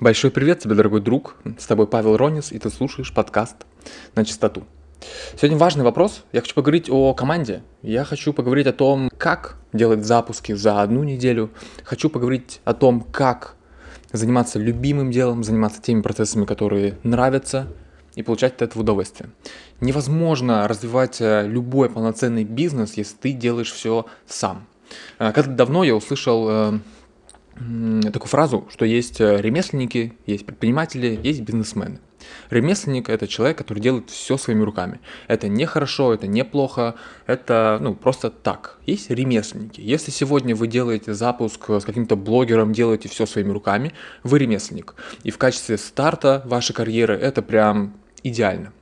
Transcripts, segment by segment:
Большой привет тебе, дорогой друг. С тобой Павел Ронис, и ты слушаешь подкаст на чистоту. Сегодня важный вопрос. Я хочу поговорить о команде. Я хочу поговорить о том, как делать запуски за одну неделю. Хочу поговорить о том, как заниматься любимым делом, заниматься теми процессами, которые нравятся, и получать от этого удовольствие. Невозможно развивать э, любой полноценный бизнес, если ты делаешь все сам. Э, Когда-то давно я услышал э, такую фразу, что есть ремесленники, есть предприниматели, есть бизнесмены. Ремесленник – это человек, который делает все своими руками. Это не хорошо, это не плохо, это ну, просто так. Есть ремесленники. Если сегодня вы делаете запуск с каким-то блогером, делаете все своими руками, вы ремесленник. И в качестве старта вашей карьеры это прям идеально.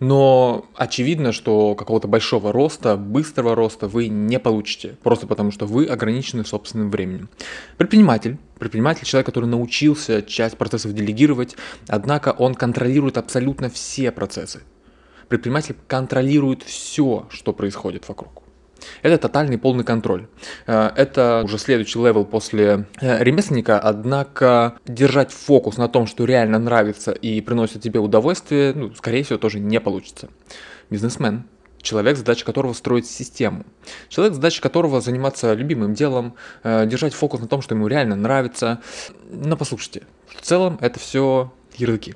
Но очевидно, что какого-то большого роста, быстрого роста вы не получите, просто потому что вы ограничены собственным временем. Предприниматель, предприниматель человек, который научился часть процессов делегировать, однако он контролирует абсолютно все процессы. Предприниматель контролирует все, что происходит вокруг. Это тотальный полный контроль. Э, Это уже следующий level после э, ремесленника, однако держать фокус на том, что реально нравится и приносит тебе удовольствие, ну, скорее всего, тоже не получится. Бизнесмен, человек, задача которого строить систему. Человек, задача которого заниматься любимым делом, э, держать фокус на том, что ему реально нравится. Но послушайте, в целом это все ярлыки.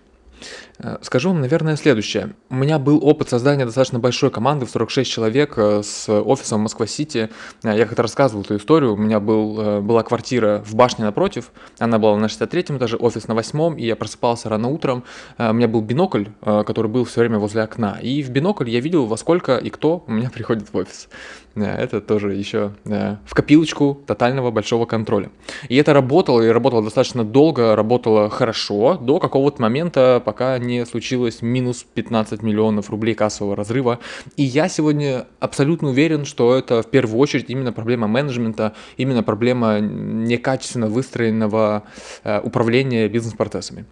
Э, Скажу наверное, следующее. У меня был опыт создания достаточно большой команды в 46 человек э, с офисом Москва-Сити. Э, Я как-то рассказывал эту историю. У меня был, была квартира в башне напротив. Она была на 63-м этаже, офис на 8 и я просыпался рано утром. У меня был бинокль, который был все время возле окна. И в бинокль я видел, во сколько и кто у меня приходит в офис. Э, Это тоже еще э, в копилочку тотального большого контроля. И это работало, и работало достаточно долго, работало хорошо, до какого-то момента, пока не случилось минус 15 миллионов рублей кассового разрыва. И я сегодня абсолютно уверен, что это в первую очередь именно проблема менеджмента, именно проблема некачественно выстроенного э, управления бизнес-процессами.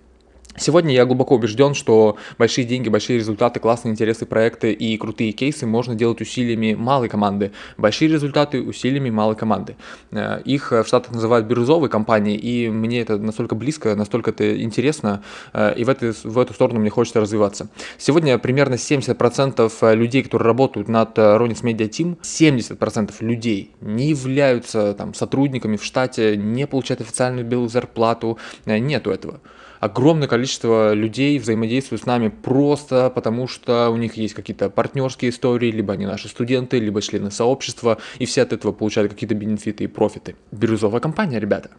Сегодня я глубоко убежден, что большие деньги, большие результаты, классные интересы, проекты и крутые кейсы можно делать усилиями малой команды. Большие результаты усилиями малой команды. Э, Их в Штатах называют бирюзовые компании, и мне это настолько близко, настолько это интересно, э, и в, этой, в эту сторону мне хочется развиваться. Сегодня примерно 70% людей, которые работают над Ronis Media Team, 70% людей не являются там, сотрудниками в штате, не получают официальную белую зарплату, Э, нету этого огромное количество людей взаимодействуют с нами просто потому, что у них есть какие-то партнерские истории, либо они наши студенты, либо члены сообщества, и все от этого получают какие-то бенефиты и профиты. Бирюзовая компания, ребята.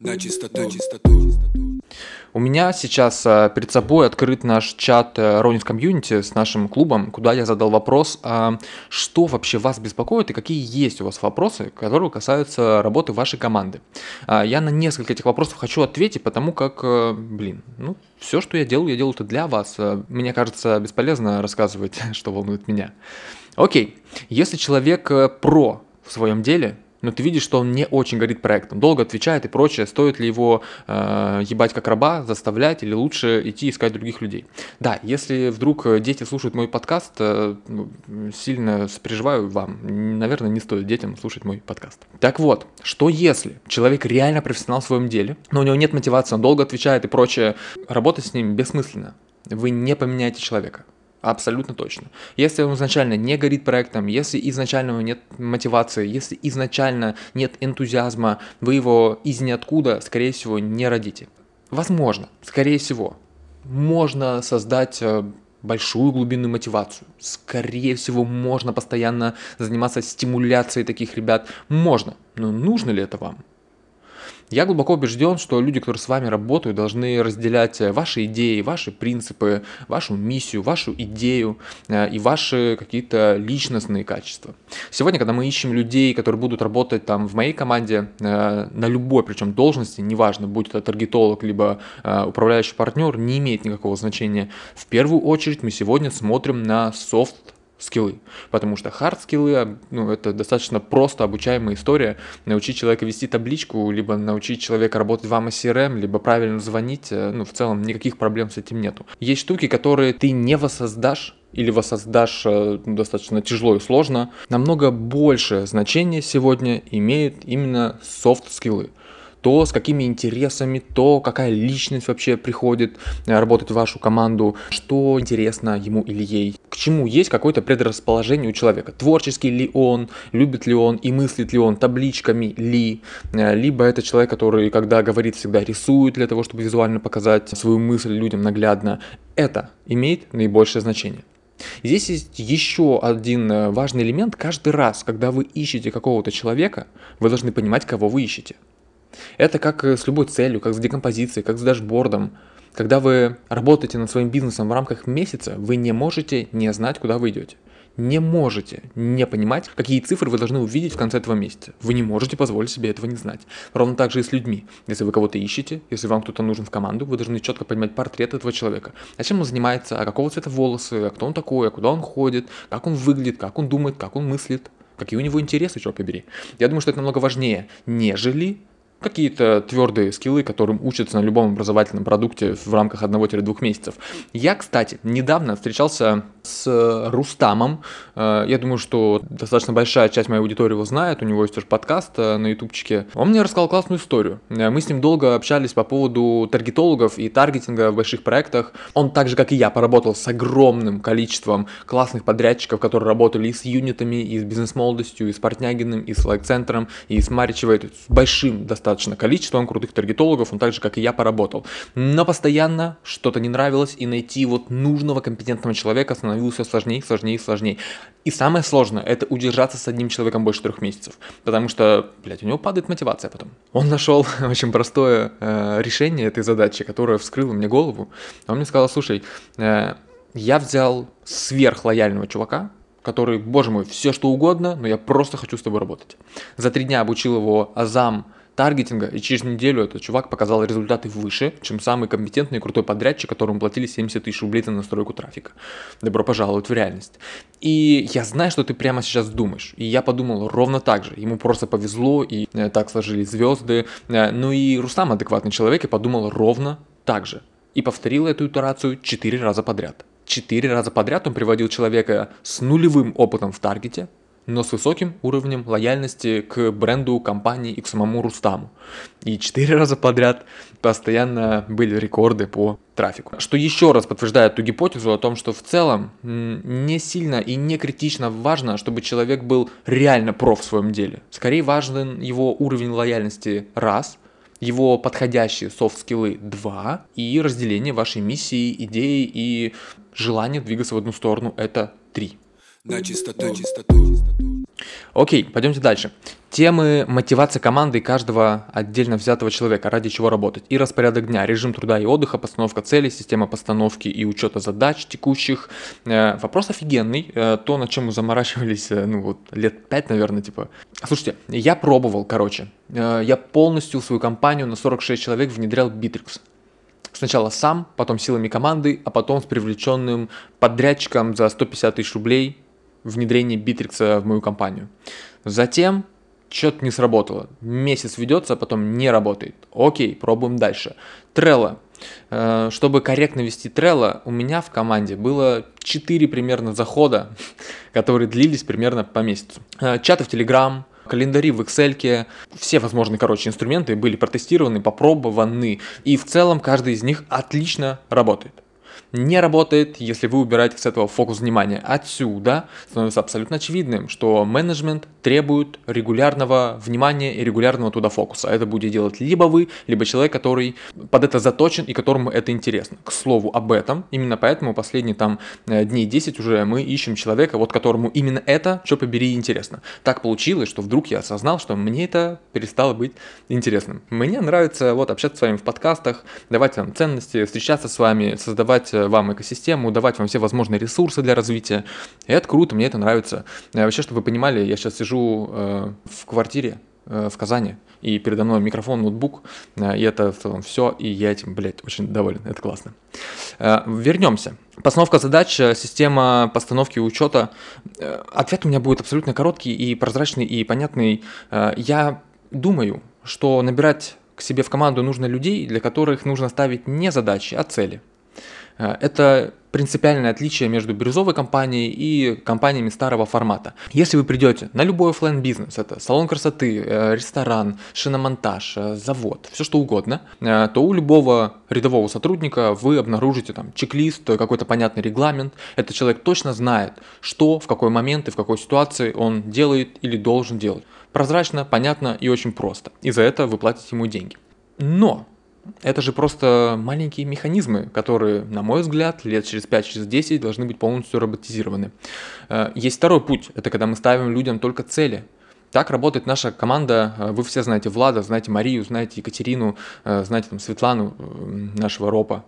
На чистоту, на чистоту. У меня сейчас э, перед собой открыт наш чат э, Ронис Community с нашим клубом, куда я задал вопрос, а что вообще вас беспокоит и какие есть у вас вопросы, которые касаются работы вашей команды. А, Я на несколько этих вопросов хочу ответить, потому как, э, блин, ну, все, что я делаю, я делаю это для вас. Э, Мне кажется, бесполезно рассказывать, что волнует меня. Окей, если человек э, про в своем деле, но ты видишь, что он не очень горит проектом, долго отвечает и прочее, стоит ли его э, ебать как раба, заставлять или лучше идти искать других людей. Да, если вдруг э, дети слушают мой подкаст, э, ну, сильно сопереживаю вам, наверное, не стоит детям слушать мой подкаст. Так вот, что если человек реально профессионал в своем деле, но у него нет мотивации, он долго отвечает и прочее, работать с ним бессмысленно. Вы не поменяете человека. Абсолютно точно. Если он изначально не горит проектом, если изначально нет мотивации, если изначально нет энтузиазма, вы его из ниоткуда, скорее всего, не родите. Возможно, скорее всего, можно создать э, большую глубинную мотивацию. Скорее всего, можно постоянно заниматься стимуляцией таких ребят. Можно. Но нужно ли это вам? Я глубоко убежден, что люди, которые с вами работают, должны разделять э, ваши идеи, ваши принципы, вашу миссию, вашу идею э, и ваши какие-то личностные качества. Сегодня, когда мы ищем людей, которые будут работать там в моей команде э, на любой, причем должности, неважно, будь это таргетолог, либо управляющий партнер, не имеет никакого значения. В первую очередь мы сегодня смотрим на soft скиллы, потому что хард скиллы, ну, это достаточно просто обучаемая история, научить человека вести табличку, либо научить человека работать в AMA CRM, либо правильно звонить, э, ну, в целом никаких проблем с этим нету. Есть штуки, которые ты не воссоздашь или воссоздашь э, достаточно тяжело и сложно, намного больше значения сегодня имеют именно софт-скиллы то, с какими интересами, то, какая личность вообще приходит э, работать в вашу команду, что интересно ему или ей, чему есть какое-то предрасположение у человека. Творческий ли он, любит ли он и мыслит ли он табличками ли, э, либо это человек, который, когда говорит, всегда рисует для того, чтобы визуально показать свою мысль людям наглядно. Это имеет наибольшее значение. Здесь есть еще один э, важный элемент. Каждый раз, когда вы ищете какого-то человека, вы должны понимать, кого вы ищете. Это как э, с любой целью, как с декомпозицией, как с дашбордом. Когда вы работаете над своим бизнесом в рамках месяца, вы не можете не знать, куда вы идете. Не можете не понимать, какие цифры вы должны увидеть в конце этого месяца. Вы не можете позволить себе этого не знать. Ровно так же и с людьми. Если вы кого-то ищете, если вам кто-то нужен в команду, вы должны четко понимать портрет этого человека. А чем он занимается, а какого цвета волосы, а кто он такой, а куда он ходит, как он выглядит, как он думает, как он мыслит. Какие у него интересы, черт побери. Я думаю, что это намного важнее, нежели какие-то твердые скиллы, которым учатся на любом образовательном продукте в рамках 1-2 месяцев. Я, кстати, недавно встречался с Рустамом. Э, я думаю, что достаточно большая часть моей аудитории его знает. У него есть тоже подкаст э, на ютубчике. Он мне рассказал классную историю. Э, мы с ним долго общались по поводу таргетологов и таргетинга в больших проектах. Он так же, как и я, поработал с огромным количеством классных подрядчиков, которые работали и с юнитами, и с бизнес-молодостью, и с Портнягиным, и с лайк-центром, и с Маричевой. С большим достаточно количеством крутых таргетологов. Он так же, как и я, поработал. Но постоянно что-то не нравилось, и найти вот нужного компетентного человека становилось все сложнее, сложнее, сложнее. И самое сложное – это удержаться с одним человеком больше трех месяцев. Потому что, блядь, у него падает мотивация потом. Он нашел очень простое э, решение этой задачи, которое вскрыло мне голову. Он мне сказал, слушай, э, я взял сверхлояльного чувака, который, боже мой, все что угодно, но я просто хочу с тобой работать. За три дня обучил его азам таргетинга, и через неделю этот чувак показал результаты выше, чем самый компетентный и крутой подрядчик, которому платили 70 тысяч рублей за настройку трафика. Добро пожаловать в реальность. И я знаю, что ты прямо сейчас думаешь. И я подумал ровно так же. Ему просто повезло, и э, так сложились звезды. Э, ну и Рустам адекватный человек, и подумал ровно так же. И повторил эту итерацию 4 раза подряд. Четыре раза подряд он приводил человека с нулевым опытом в таргете, но с высоким уровнем лояльности к бренду, компании и к самому Рустаму. И четыре раза подряд постоянно были рекорды по трафику. Что еще раз подтверждает ту гипотезу о том, что в целом не сильно и не критично важно, чтобы человек был реально проф в своем деле. Скорее важен его уровень лояльности раз – его подходящие софт-скиллы 2 и разделение вашей миссии, идеи и желание двигаться в одну сторону это 3 на чистоту. На чистоту. Окей, пойдемте дальше. Темы мотивации команды и каждого отдельно взятого человека, ради чего работать. И распорядок дня, режим труда и отдыха, постановка целей, система постановки и учета задач текущих. Э, вопрос офигенный. Э, то, над чем мы заморачивались, э, ну вот, лет пять, наверное, типа. Слушайте, я пробовал, короче. Э, я полностью свою компанию на 46 человек внедрял Bittrex. Сначала сам, потом силами команды, а потом с привлеченным подрядчиком за 150 тысяч рублей внедрение Битрикса в мою компанию. Затем что-то не сработало. Месяц ведется, а потом не работает. Окей, пробуем дальше. Трелло. Э, чтобы корректно вести Trello, у меня в команде было 4 примерно захода, которые длились примерно по месяцу. Э, чаты в Telegram, календари в Excel, все возможные, короче, инструменты были протестированы, попробованы, и в целом каждый из них отлично работает не работает, если вы убираете с этого фокус внимания. Отсюда становится абсолютно очевидным, что менеджмент требует регулярного внимания и регулярного туда фокуса. Это будет делать либо вы, либо человек, который под это заточен и которому это интересно. К слову об этом, именно поэтому последние там э, дней 10 уже мы ищем человека, вот которому именно это, что побери, интересно. Так получилось, что вдруг я осознал, что мне это перестало быть интересным. Мне нравится вот общаться с вами в подкастах, давать вам ценности, встречаться с вами, создавать Э, вам экосистему, давать вам все возможные ресурсы для развития. И это круто, мне это нравится. Э, вообще, чтобы вы понимали, я сейчас сижу э, в квартире в Казани, и передо мной микрофон, ноутбук, и это в целом все, и я этим, блядь, очень доволен, это классно. Вернемся. Постановка задач, система постановки учета. Ответ у меня будет абсолютно короткий и прозрачный и понятный. Я думаю, что набирать к себе в команду нужно людей, для которых нужно ставить не задачи, а цели. Э, это принципиальное отличие между бирюзовой компанией и компаниями старого формата. Если вы придете на любой офлайн бизнес, это салон красоты, э, ресторан, шиномонтаж, э, завод, все что угодно, то у любого рядового сотрудника вы обнаружите там чек-лист, какой-то понятный регламент. Этот человек точно знает, что, в какой момент и в какой ситуации он делает или должен делать. Прозрачно, понятно и очень просто. И за это вы платите ему деньги. Но это же просто маленькие механизмы, которые, на мой взгляд, лет через 5-10 через 10 должны быть полностью роботизированы. Э, есть второй путь, это когда мы ставим людям только цели. Так работает наша команда. Э, вы все знаете Влада, знаете Марию, знаете Екатерину, э, знаете там, Светлану, нашего ропа.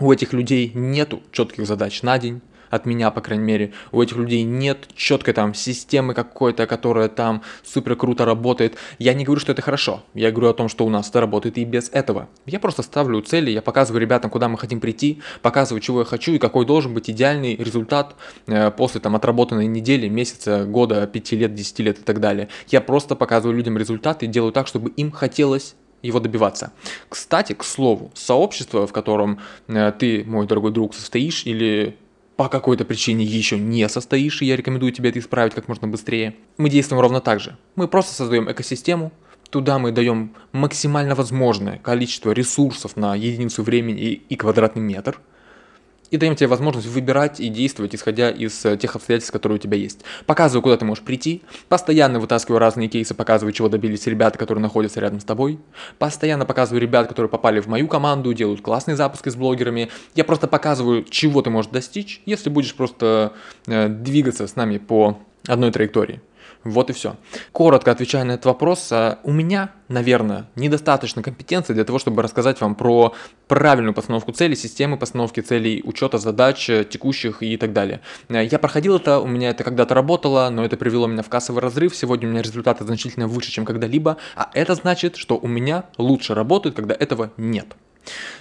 У этих людей нету четких задач на день, от меня, по крайней мере. У этих людей нет четкой там системы какой-то, которая там супер круто работает. Я не говорю, что это хорошо. Я говорю о том, что у нас это работает и без этого. Я просто ставлю цели, я показываю ребятам, куда мы хотим прийти, показываю, чего я хочу и какой должен быть идеальный результат э, после там отработанной недели, месяца, года, пяти лет, десяти лет и так далее. Я просто показываю людям результат и делаю так, чтобы им хотелось его добиваться. Кстати, к слову, сообщество, в котором э, ты, мой дорогой друг, состоишь или по какой-то причине еще не состоишь, и я рекомендую тебе это исправить как можно быстрее. Мы действуем ровно так же. Мы просто создаем экосистему, Туда мы даем максимально возможное количество ресурсов на единицу времени и квадратный метр – и даем тебе возможность выбирать и действовать, исходя из э, тех обстоятельств, которые у тебя есть. Показываю, куда ты можешь прийти, постоянно вытаскиваю разные кейсы, показываю, чего добились ребята, которые находятся рядом с тобой, постоянно показываю ребят, которые попали в мою команду, делают классные запуски с блогерами. Я просто показываю, чего ты можешь достичь, если будешь просто э, двигаться с нами по одной траектории. Вот и все. Коротко отвечая на этот вопрос, а, у меня, наверное, недостаточно компетенции для того, чтобы рассказать вам про правильную постановку целей, системы постановки целей, учета задач э, текущих и так далее. Э, я проходил это, у меня это когда-то работало, но это привело меня в кассовый разрыв. Сегодня у меня результаты значительно выше, чем когда-либо, а это значит, что у меня лучше работает, когда этого нет.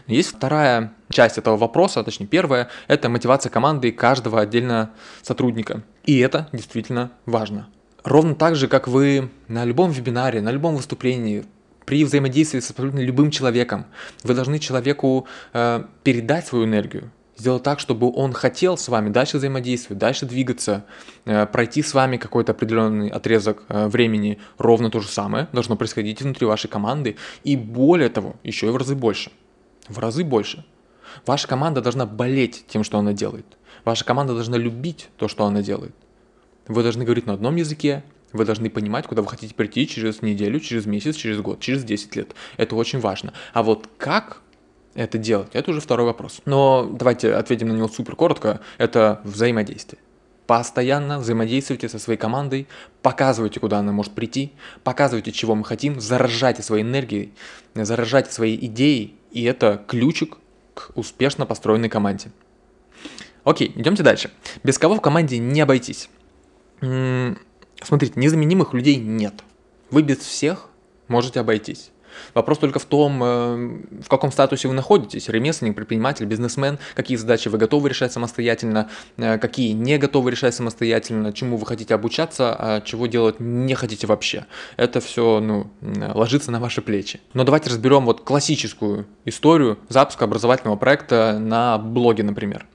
Есть вторая часть этого вопроса, точнее первая, это мотивация команды и каждого отдельно сотрудника. И это действительно важно. Ровно так же, как вы на любом вебинаре, на любом выступлении, при взаимодействии с абсолютно любым человеком, вы должны человеку э, передать свою энергию, сделать так, чтобы он хотел с вами дальше взаимодействовать, дальше двигаться, э, пройти с вами какой-то определенный отрезок э, времени. Ровно то же самое должно происходить внутри вашей команды. И более того, еще и в разы больше. В разы больше. Ваша команда должна болеть тем, что она делает. Ваша команда должна любить то, что она делает. Вы должны говорить на одном языке, вы должны понимать, куда вы хотите прийти через неделю, через месяц, через год, через 10 лет. Это очень важно. А вот как это делать, это уже второй вопрос. Но давайте ответим на него супер коротко. Это взаимодействие. Постоянно взаимодействуйте со своей командой, показывайте, куда она может прийти, показывайте, чего мы хотим, заражайте своей энергией, заражайте своей идеей, и это ключик к успешно построенной команде. Окей, идемте дальше. Без кого в команде не обойтись. Смотрите, незаменимых людей нет. Вы без всех можете обойтись. Вопрос только в том, э, в каком статусе вы находитесь, ремесленник, предприниматель, бизнесмен, какие задачи вы готовы решать самостоятельно, э, какие не готовы решать самостоятельно, чему вы хотите обучаться, а чего делать не хотите вообще. Это все ну, ложится на ваши плечи. Но давайте разберем вот классическую историю запуска образовательного проекта на блоге, например.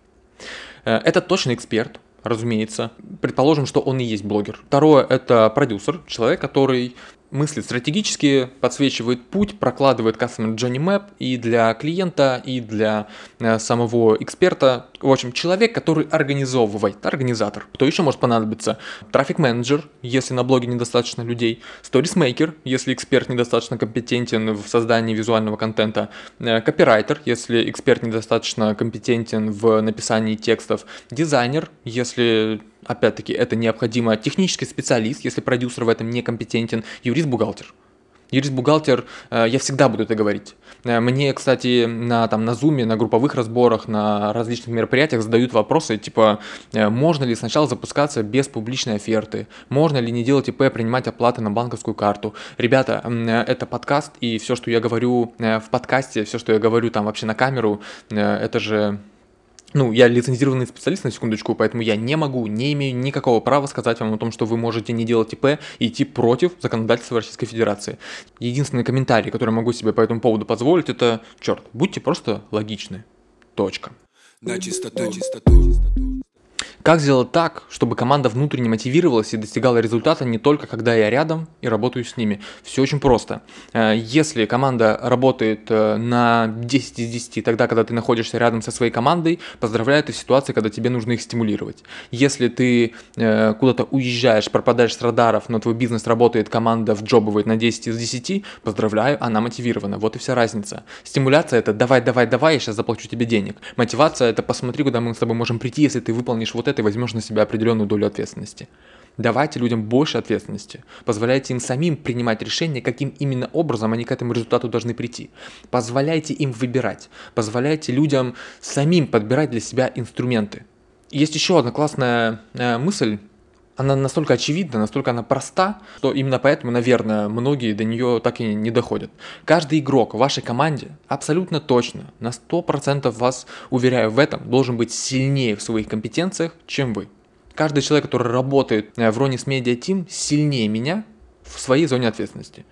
Э, это точно эксперт, разумеется. Предположим, что он и есть блогер. Второе – это продюсер, человек, который мыслит стратегически, подсвечивает путь, прокладывает Customer Journey Map и для клиента, и для э, самого эксперта. В общем, человек, который организовывает, организатор. Кто еще может понадобиться? Трафик менеджер, если на блоге недостаточно людей. Maker, если эксперт недостаточно компетентен в создании визуального контента. Э, копирайтер, если эксперт недостаточно компетентен в написании текстов. Дизайнер, если Опять-таки, это необходимо технический специалист, если продюсер в этом некомпетентен, юрист-бухгалтер. Юрист-бухгалтер, э, я всегда буду это говорить. Э, мне, кстати, на, там, на Zoom, на групповых разборах, на различных мероприятиях задают вопросы, типа, э, можно ли сначала запускаться без публичной оферты, можно ли не делать ИП, принимать оплаты на банковскую карту. Ребята, это подкаст, и все, что я говорю в подкасте, все, что я говорю там вообще на камеру, это же ну, я лицензированный специалист, на секундочку, поэтому я не могу, не имею никакого права сказать вам о том, что вы можете не делать ИП и идти против законодательства Российской Федерации. Единственный комментарий, который могу себе по этому поводу позволить, это, черт, будьте просто логичны. Точка. На чистоту, на чистоту. Как сделать так, чтобы команда внутренне мотивировалась и достигала результата не только когда я рядом и работаю с ними? Все очень просто. Э, если команда работает э, на 10 из 10 тогда, когда ты находишься рядом со своей командой, поздравляю, ты в когда тебе нужно их стимулировать. Если ты э, куда-то уезжаешь, пропадаешь с радаров, но твой бизнес работает, команда вджобывает на 10 из 10, поздравляю, она мотивирована. Вот и вся разница. Стимуляция это давай, давай, давай, я сейчас заплачу тебе денег. Мотивация это посмотри, куда мы с тобой можем прийти, если ты выполнишь вот это и возьмешь на себя определенную долю ответственности. Давайте людям больше ответственности. Позволяйте им самим принимать решения, каким именно образом они к этому результату должны прийти. Позволяйте им выбирать. Позволяйте людям самим подбирать для себя инструменты. Есть еще одна классная э, мысль. Она настолько очевидна, настолько она проста, что именно поэтому, наверное, многие до нее так и не доходят. Каждый игрок в вашей команде абсолютно точно, на 100% вас уверяю в этом, должен быть сильнее в своих компетенциях, чем вы. Каждый человек, который работает э, в Ronis Media Team, сильнее меня в своей зоне ответственности.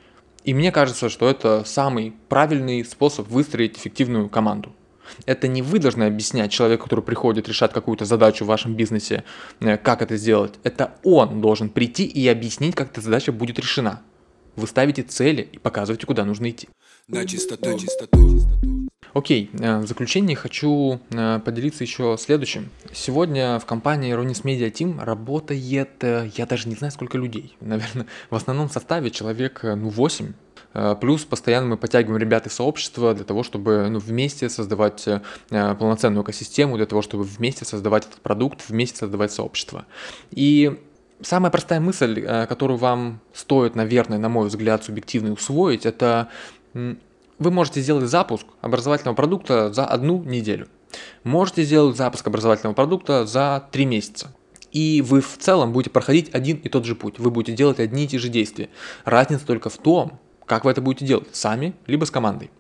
И мне кажется, что это самый правильный способ выстроить эффективную команду. Это не вы должны объяснять человеку, который приходит решать какую-то задачу в вашем бизнесе, э, как это сделать. Это он должен прийти и объяснить, как эта задача будет решена. Вы ставите цели и показываете, куда нужно идти. На чистоту. Чистоту. Окей, э, в заключение хочу э, поделиться еще следующим. Сегодня в компании Ronis Media Team работает, я даже не знаю, сколько людей. Наверное, в основном составе человек ну, 8. Плюс постоянно мы подтягиваем ребят из сообщества для того, чтобы ну, вместе создавать полноценную экосистему, для того, чтобы вместе создавать этот продукт, вместе создавать сообщество. И самая простая мысль, которую вам стоит, наверное, на мой взгляд, субъективно усвоить, это вы можете сделать запуск образовательного продукта за одну неделю. Можете сделать запуск образовательного продукта за три месяца. И вы в целом будете проходить один и тот же путь. Вы будете делать одни и те же действия. Разница только в том, как вы это будете делать, сами, либо с командой.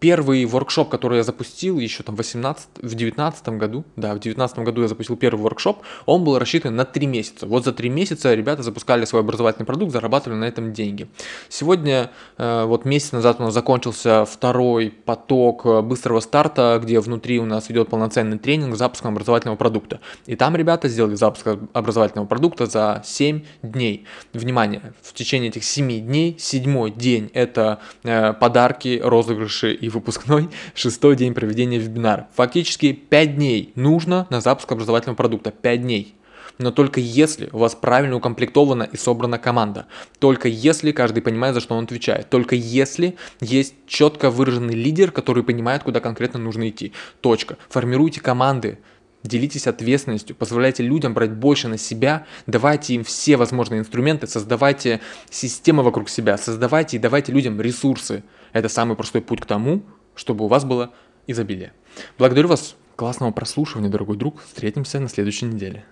Первый воркшоп, который я запустил еще там 18, в 19 году, да, в 19 году я запустил первый воркшоп, он был рассчитан на 3 месяца. Вот за 3 месяца ребята запускали свой образовательный продукт, зарабатывали на этом деньги. Сегодня, э, вот месяц назад у нас закончился второй поток э, быстрого старта, где внутри у нас идет полноценный тренинг с запуском образовательного продукта. И там ребята сделали запуск образовательного продукта за 7 дней. Внимание, в течение этих 7 дней, седьмой день это э, подарки, розыгрыши и выпускной, шестой день проведения вебинара. Фактически 5 дней нужно на запуск образовательного продукта, 5 дней. Но только если у вас правильно укомплектована и собрана команда. Только если каждый понимает, за что он отвечает. Только если есть четко выраженный лидер, который понимает, куда конкретно нужно идти. Точка. Формируйте команды. Делитесь ответственностью, позволяйте людям брать больше на себя, давайте им все возможные инструменты, создавайте системы вокруг себя, создавайте и давайте людям ресурсы. Это самый простой путь к тому, чтобы у вас было изобилие. Благодарю вас. Классного прослушивания, дорогой друг. Встретимся на следующей неделе.